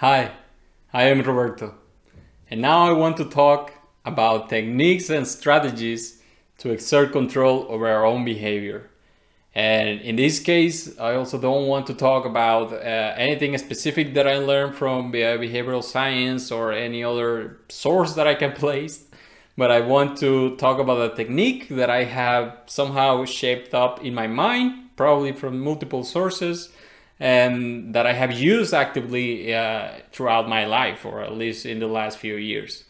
Hi, I am Roberto, and now I want to talk about techniques and strategies to exert control over our own behavior. And in this case, I also don't want to talk about uh, anything specific that I learned from behavioral science or any other source that I can place, but I want to talk about a technique that I have somehow shaped up in my mind, probably from multiple sources and that I have used actively uh, throughout my life, or at least in the last few years.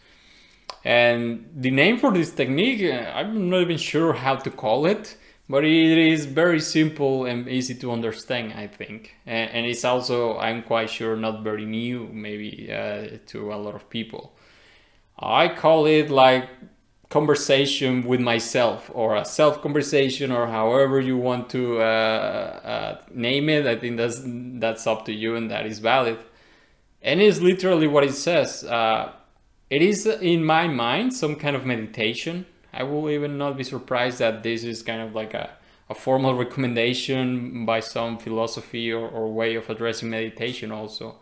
And the name for this technique, uh, I'm not even sure how to call it, but it is very simple and easy to understand, I think. And, and it's also, I'm quite sure, not very new, maybe uh, to a lot of people. I call it like conversation with myself or a self conversation or however you want to uh, uh, name it i think that's that's up to you and that is valid. And it's literally what it says uh, it is in my mind some kind of meditation. I will even not be surprised that this is kind of like a, a formal recommendation by some philosophy or, or way of addressing meditation also.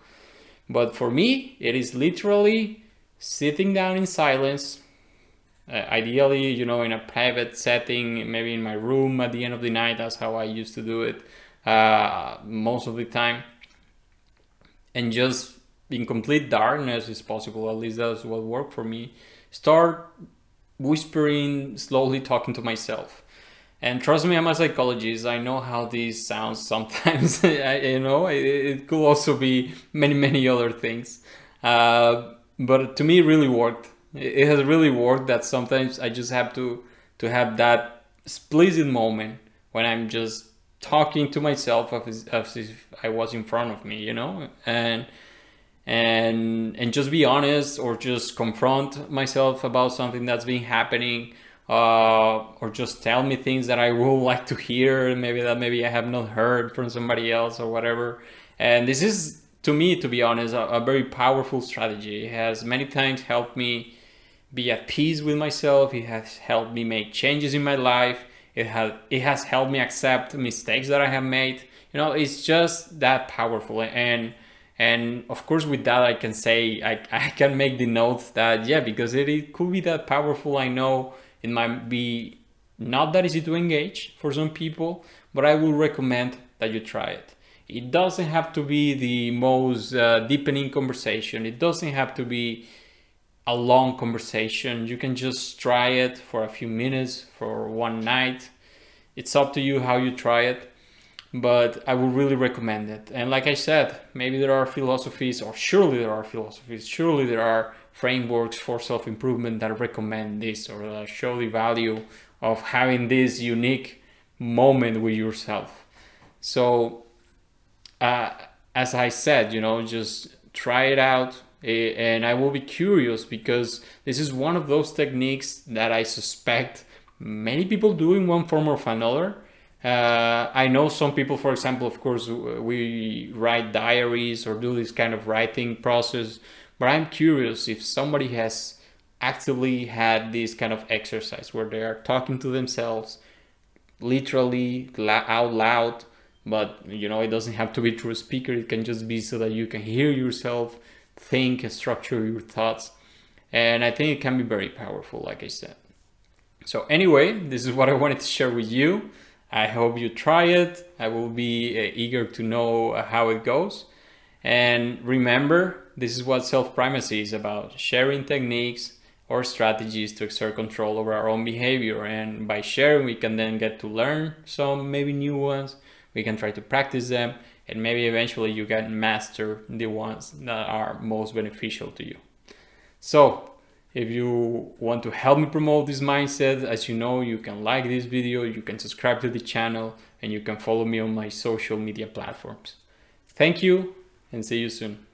But for me it is literally sitting down in silence uh, ideally, you know, in a private setting, maybe in my room at the end of the night. That's how I used to do it uh, most of the time. And just in complete darkness is possible. At least that's what worked for me. Start whispering, slowly talking to myself. And trust me, I'm a psychologist. I know how this sounds sometimes. you know, it, it, could also be many, many other things. Uh, but to me, it really worked it has really worked that sometimes I just have to to have that split moment when I'm just talking to myself as, as if I was in front of me, you know, and and and just be honest or just confront myself about something that's been happening uh, or just tell me things that I would like to hear maybe that maybe I have not heard from somebody else or whatever. And this is to me to be honest a, a very powerful strategy. It has many times helped me be at peace with myself. It has helped me make changes in my life. It has it has helped me accept mistakes that I have made. You know, it's just that powerful. And and of course, with that, I can say I, I can make the note that yeah, because it, it could be that powerful. I know it might be not that easy to engage for some people, but I will recommend that you try it. It doesn't have to be the most uh, deepening conversation. It doesn't have to be a long conversation. You can just try it for a few minutes, for one night. It's up to you how you try it, but I would really recommend it. And like I said, maybe there are philosophies, or surely there are philosophies, surely there are frameworks for self improvement that recommend this or show the value of having this unique moment with yourself. So, uh, as I said, you know, just try it out, and I will be curious because this is one of those techniques that I suspect many people do in one form or another. Uh, I know some people, for example, of course, we write diaries or do this kind of writing process, but I'm curious if somebody has actively had this kind of exercise where they are talking to themselves literally out loud but you know it doesn't have to be through a speaker it can just be so that you can hear yourself think and structure your thoughts. And I think it can be very powerful, like I said. So, anyway, this is what I wanted to share with you. I hope you try it. I will be uh, eager to know uh, how it goes. And remember, this is what self primacy is about sharing techniques or strategies to exert control over our own behavior. And by sharing, we can then get to learn some maybe new ones. We can try to practice them and maybe eventually you can master the ones that are most beneficial to you. So, if you want to help me promote this mindset, as you know, you can like this video, you can subscribe to the channel, and you can follow me on my social media platforms. Thank you and see you soon.